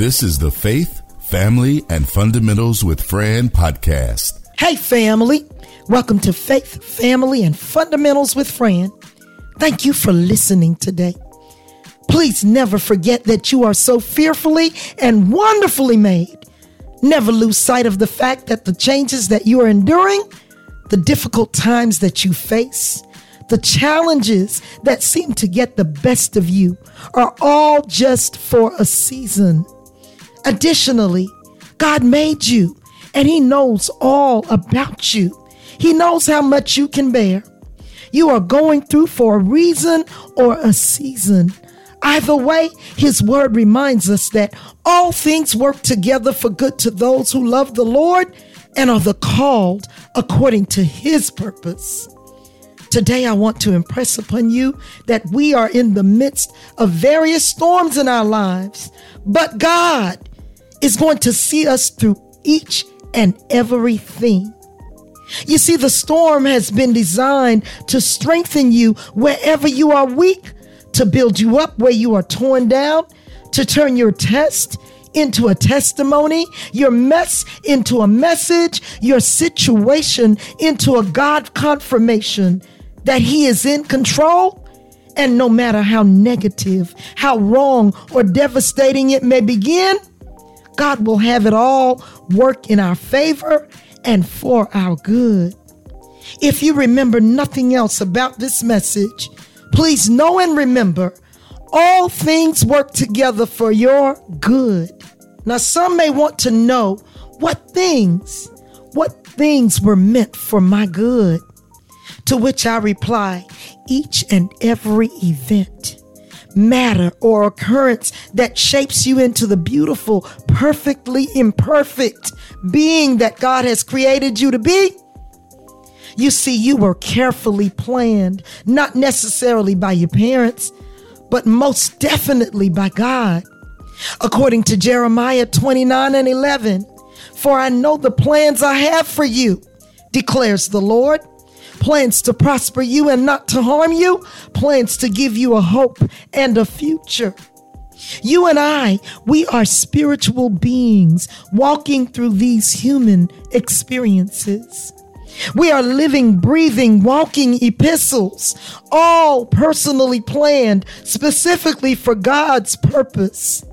This is the Faith, Family, and Fundamentals with Fran podcast. Hey, family. Welcome to Faith, Family, and Fundamentals with Fran. Thank you for listening today. Please never forget that you are so fearfully and wonderfully made. Never lose sight of the fact that the changes that you are enduring, the difficult times that you face, the challenges that seem to get the best of you are all just for a season. Additionally, God made you and He knows all about you. He knows how much you can bear. You are going through for a reason or a season. Either way, His word reminds us that all things work together for good to those who love the Lord and are the called according to His purpose. Today, I want to impress upon you that we are in the midst of various storms in our lives, but God is going to see us through each and everything. You see, the storm has been designed to strengthen you wherever you are weak, to build you up where you are torn down, to turn your test into a testimony, your mess into a message, your situation into a God confirmation that He is in control. And no matter how negative, how wrong, or devastating it may begin, God will have it all work in our favor and for our good. If you remember nothing else about this message, please know and remember all things work together for your good. Now, some may want to know what things, what things were meant for my good. To which I reply, each and every event, matter, or occurrence that shapes you into the beautiful, perfectly imperfect being that God has created you to be. You see, you were carefully planned, not necessarily by your parents, but most definitely by God. According to Jeremiah 29 and 11, for I know the plans I have for you, declares the Lord plans to prosper you and not to harm you, plans to give you a hope and a future. You and I, we are spiritual beings walking through these human experiences. We are living, breathing, walking epistles, all personally planned specifically for God's purpose.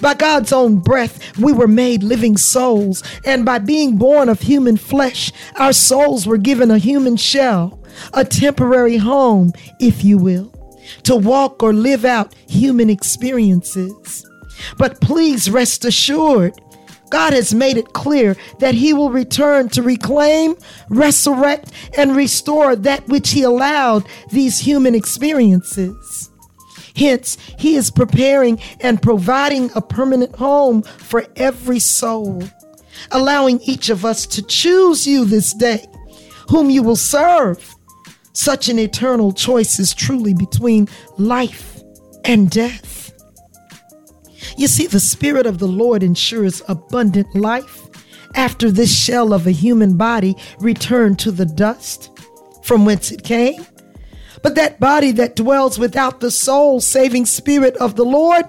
By God's own breath, we were made living souls, and by being born of human flesh, our souls were given a human shell, a temporary home, if you will, to walk or live out human experiences. But please rest assured, God has made it clear that He will return to reclaim, resurrect, and restore that which He allowed these human experiences. Hence, He is preparing and providing a permanent home for every soul, allowing each of us to choose you this day, whom you will serve. Such an eternal choice is truly between life and death. You see, the Spirit of the Lord ensures abundant life after this shell of a human body returned to the dust from whence it came but that body that dwells without the soul saving spirit of the Lord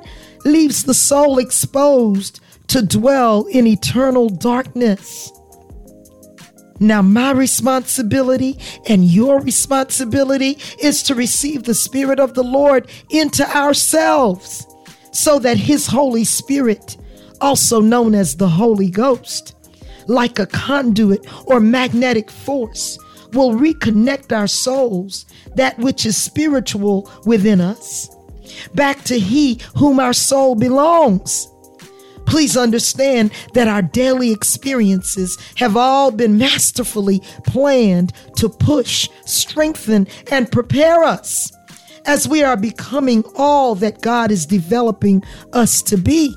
leaves the soul exposed to dwell in eternal darkness. Now, my responsibility and your responsibility is to receive the Spirit of the Lord into ourselves so that His Holy Spirit, also known as the Holy Ghost, like a conduit or magnetic force, will reconnect our souls, that which is spiritual within us, back to He whom our soul belongs. Please understand that our daily experiences have all been masterfully planned to push, strengthen, and prepare us as we are becoming all that God is developing us to be.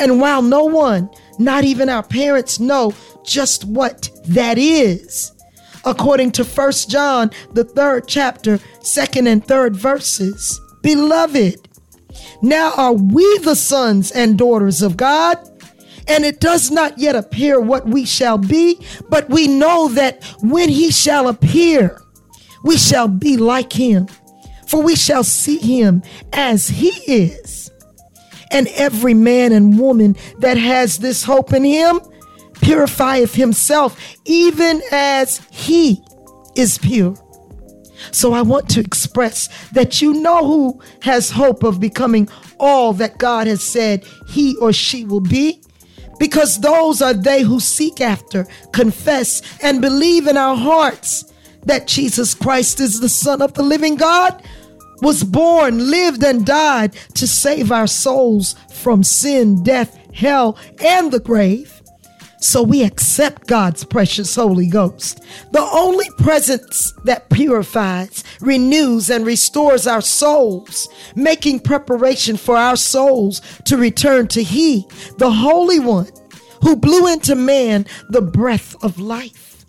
And while no one, not even our parents, know just what that is, according to First John, the third chapter, second and third verses. Beloved, now are we the sons and daughters of God, and it does not yet appear what we shall be, but we know that when he shall appear, we shall be like him, for we shall see him as he is. And every man and woman that has this hope in him purifieth himself, even as he is pure. So I want to express that you know who has hope of becoming all that God has said he or she will be. Because those are they who seek after, confess, and believe in our hearts that Jesus Christ is the Son of the living God, was born, lived, and died to save our souls from sin, death, hell, and the grave. So we accept God's precious Holy Ghost, the only presence that purifies, renews, and restores our souls, making preparation for our souls to return to He, the Holy One, who blew into man the breath of life.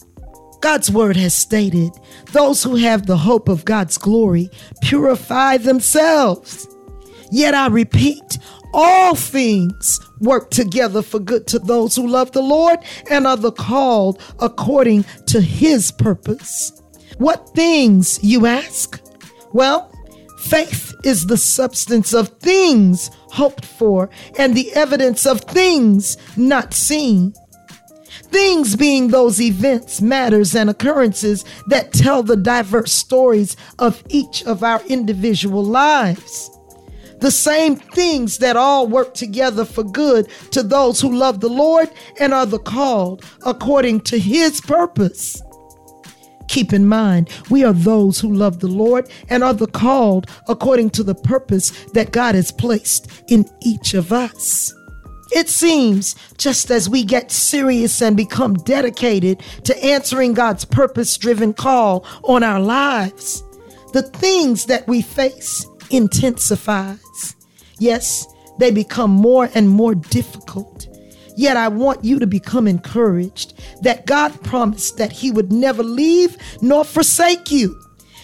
God's word has stated those who have the hope of God's glory purify themselves. Yet I repeat, all things work together for good to those who love the Lord and are the called according to his purpose. What things, you ask? Well, faith is the substance of things hoped for and the evidence of things not seen. Things being those events, matters, and occurrences that tell the diverse stories of each of our individual lives the same things that all work together for good to those who love the Lord and are the called according to his purpose. Keep in mind, we are those who love the Lord and are the called according to the purpose that God has placed in each of us. It seems just as we get serious and become dedicated to answering God's purpose driven call on our lives, the things that we face intensifies. Yes, they become more and more difficult. Yet I want you to become encouraged that God promised that He would never leave nor forsake you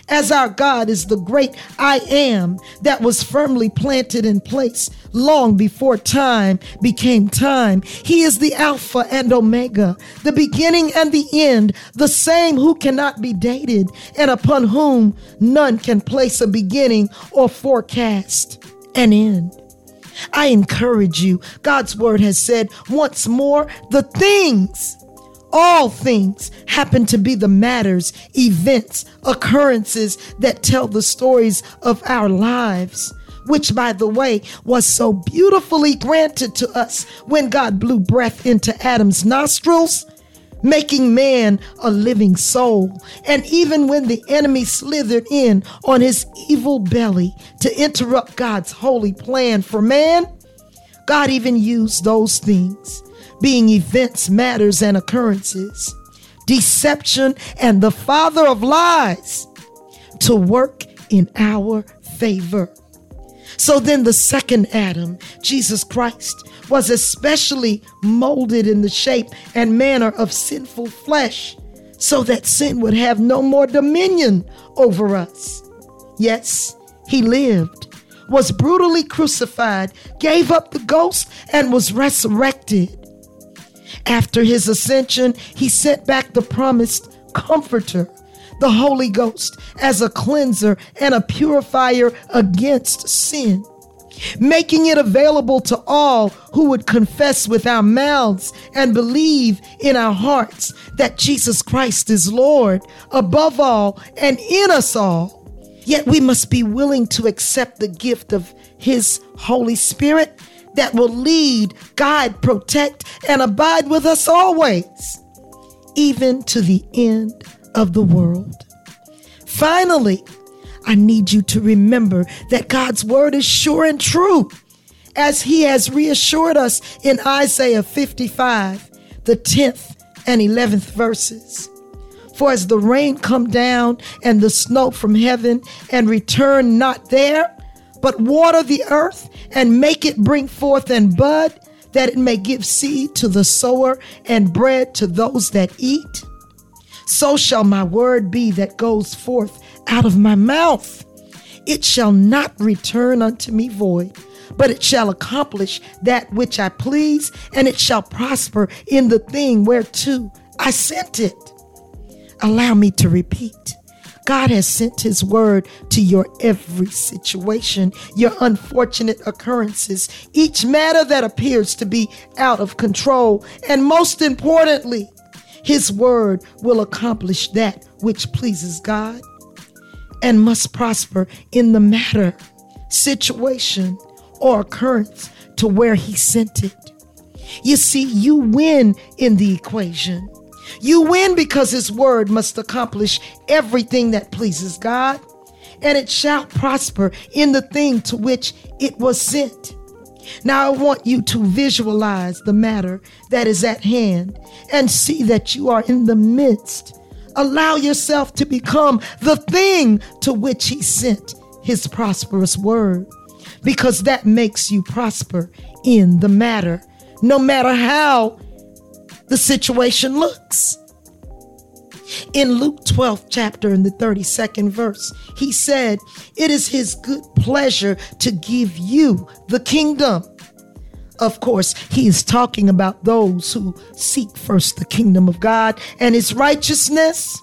as our God is the great I am that was firmly planted in place long before time became time. He is the Alpha and Omega, the beginning and the end, the same who cannot be dated and upon whom none can place a beginning or forecast an end. I encourage you. God's word has said once more the things all things happen to be the matters, events, occurrences that tell the stories of our lives. Which, by the way, was so beautifully granted to us when God blew breath into Adam's nostrils making man a living soul. And even when the enemy slithered in on his evil belly to interrupt God's holy plan for man, God even used those things being events, matters, and occurrences, deception, and the father of lies to work in our favor. So then, the second Adam, Jesus Christ, was especially molded in the shape and manner of sinful flesh so that sin would have no more dominion over us. Yes, he lived, was brutally crucified, gave up the ghost, and was resurrected. After his ascension, he sent back the promised Comforter, the Holy Ghost, as a cleanser and a purifier against sin, making it available to all who would confess with our mouths and believe in our hearts that Jesus Christ is Lord above all and in us all. Yet we must be willing to accept the gift of His Holy Spirit that will lead, guide, protect, and abide with us always, even to the end of the world. Finally, I need you to remember that God's word is sure and true, as He has reassured us in Isaiah 55, the 10th and 11th verses. For as the rain come down and the snow from heaven and return not there, but water the earth and make it bring forth and bud, that it may give seed to the sower and bread to those that eat. So shall my word be that goes forth out of my mouth. It shall not return unto me void, but it shall accomplish that which I please, and it shall prosper in the thing whereto I sent it. Allow me to repeat God has sent his word to your every situation, your unfortunate occurrences, each matter that appears to be out of control. And most importantly, his word will accomplish that which pleases God and must prosper in the matter, situation, or occurrence to where he sent it. You see, you win in the equation. You win because his word must accomplish everything that pleases God, and it shall prosper in the thing to which it was sent. Now, I want you to visualize the matter that is at hand and see that you are in the midst. Allow yourself to become the thing to which he sent his prosperous word, because that makes you prosper in the matter, no matter how the situation looks. In Luke 12 chapter in the 32nd verse, he said, It is his good pleasure to give you the kingdom. Of course, he is talking about those who seek first the kingdom of God and his righteousness,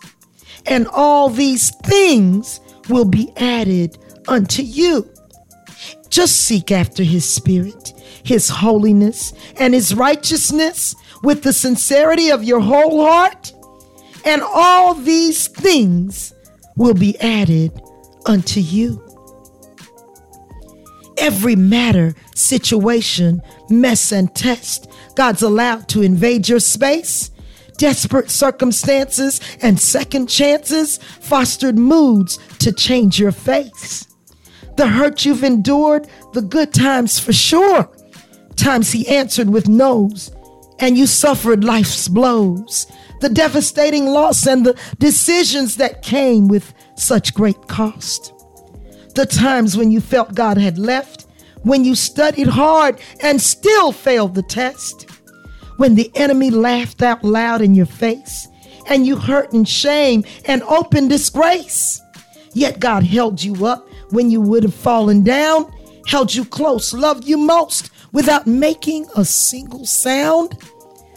and all these things will be added unto you. Just seek after his spirit, his holiness, and his righteousness with the sincerity of your whole heart, and all these things will be added unto you. Every matter, situation, mess, and test God's allowed to invade your space. Desperate circumstances and second chances fostered moods to change your face. The hurt you've endured, the good times for sure. Times he answered with no's and you suffered life's blows, the devastating loss and the decisions that came with such great cost. The times when you felt God had left, when you studied hard and still failed the test, when the enemy laughed out loud in your face and you hurt in shame and open disgrace. Yet God held you up when you would have fallen down, held you close, loved you most without making a single sound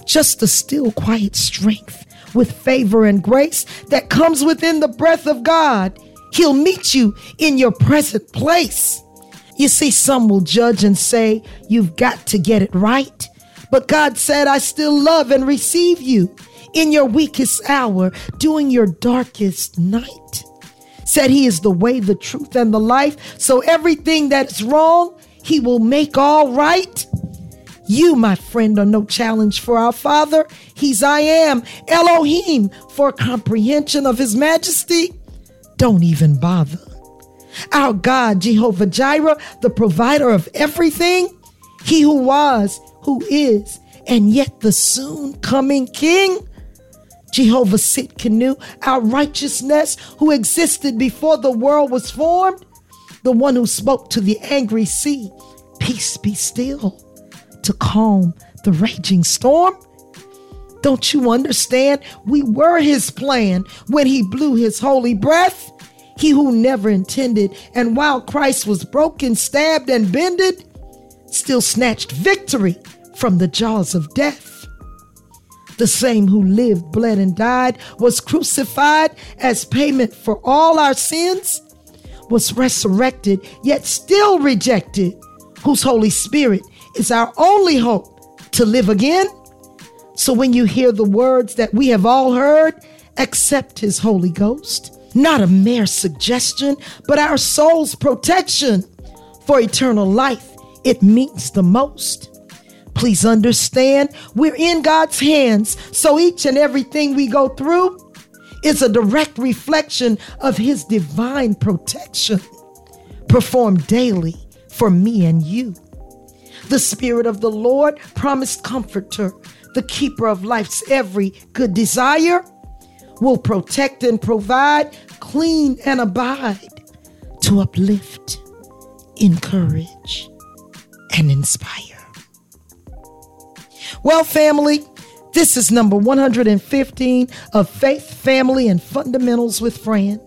just the still, quiet strength with favor and grace that comes within the breath of God. He'll meet you in your present place. You see, some will judge and say, You've got to get it right. But God said, I still love and receive you in your weakest hour, during your darkest night. Said He is the way, the truth, and the life. So everything that's wrong, He will make all right. You, my friend, are no challenge for our Father. He's I am, Elohim, for comprehension of His majesty. Don't even bother. Our God, Jehovah Jireh, the provider of everything, He who was, who is, and yet the soon coming King. Jehovah Tsidkenu, our righteousness, who existed before the world was formed, the one who spoke to the angry sea, Peace be still to calm the raging storm? Don't you understand? We were his plan when he blew his holy breath. He who never intended, and while Christ was broken, stabbed, and bended, still snatched victory from the jaws of death. The same who lived, bled, and died was crucified as payment for all our sins, was resurrected, yet still rejected, whose Holy Spirit is our only hope to live again. So when you hear the words that we have all heard, accept His Holy Ghost, not a mere suggestion, but our soul's protection for eternal life. It means the most. Please understand, we're in God's hands, so each and everything we go through is a direct reflection of His divine protection performed daily for me and you. The Spirit of the Lord, promised comforter, the keeper of life's every good desire, will protect and provide, clean and abide, to uplift, encourage, and inspire. Well, family, this is number 115 of Faith, Family, and Fundamentals with Fran.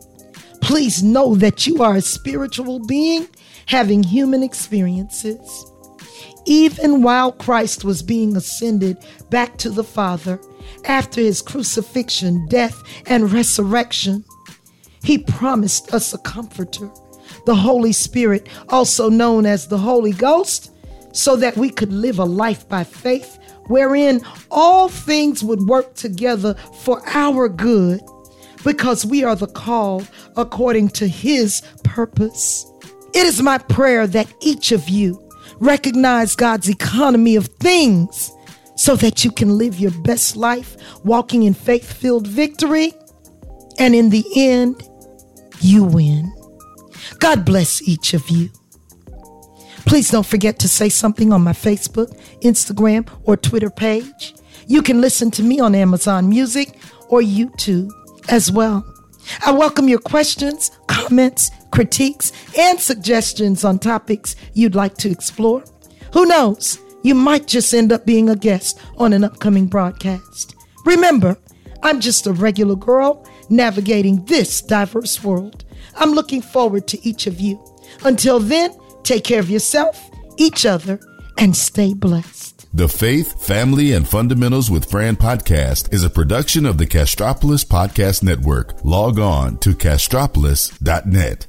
Please know that you are a spiritual being having human experiences even while Christ was being ascended back to the Father after his crucifixion, death, and resurrection, He promised us a comforter, the Holy Spirit, also known as the Holy Ghost, so that we could live a life by faith wherein all things would work together for our good because we are the called according to His purpose. It is my prayer that each of you recognize God's economy of things so that you can live your best life walking in faith filled victory. And in the end, you win. God bless each of you. Please don't forget to say something on my Facebook, Instagram, or Twitter page. You can listen to me on Amazon Music or YouTube as well. I welcome your questions, comments, critiques, and suggestions on topics you'd like to explore. Who knows? You might just end up being a guest on an upcoming broadcast. Remember, I'm just a regular girl navigating this diverse world. I'm looking forward to each of you. Until then, take care of yourself, each other, and stay blessed. The Faith, Family, and Fundamentals with Fran podcast is a production of the Castropolis Podcast Network. Log on to castropolis.net.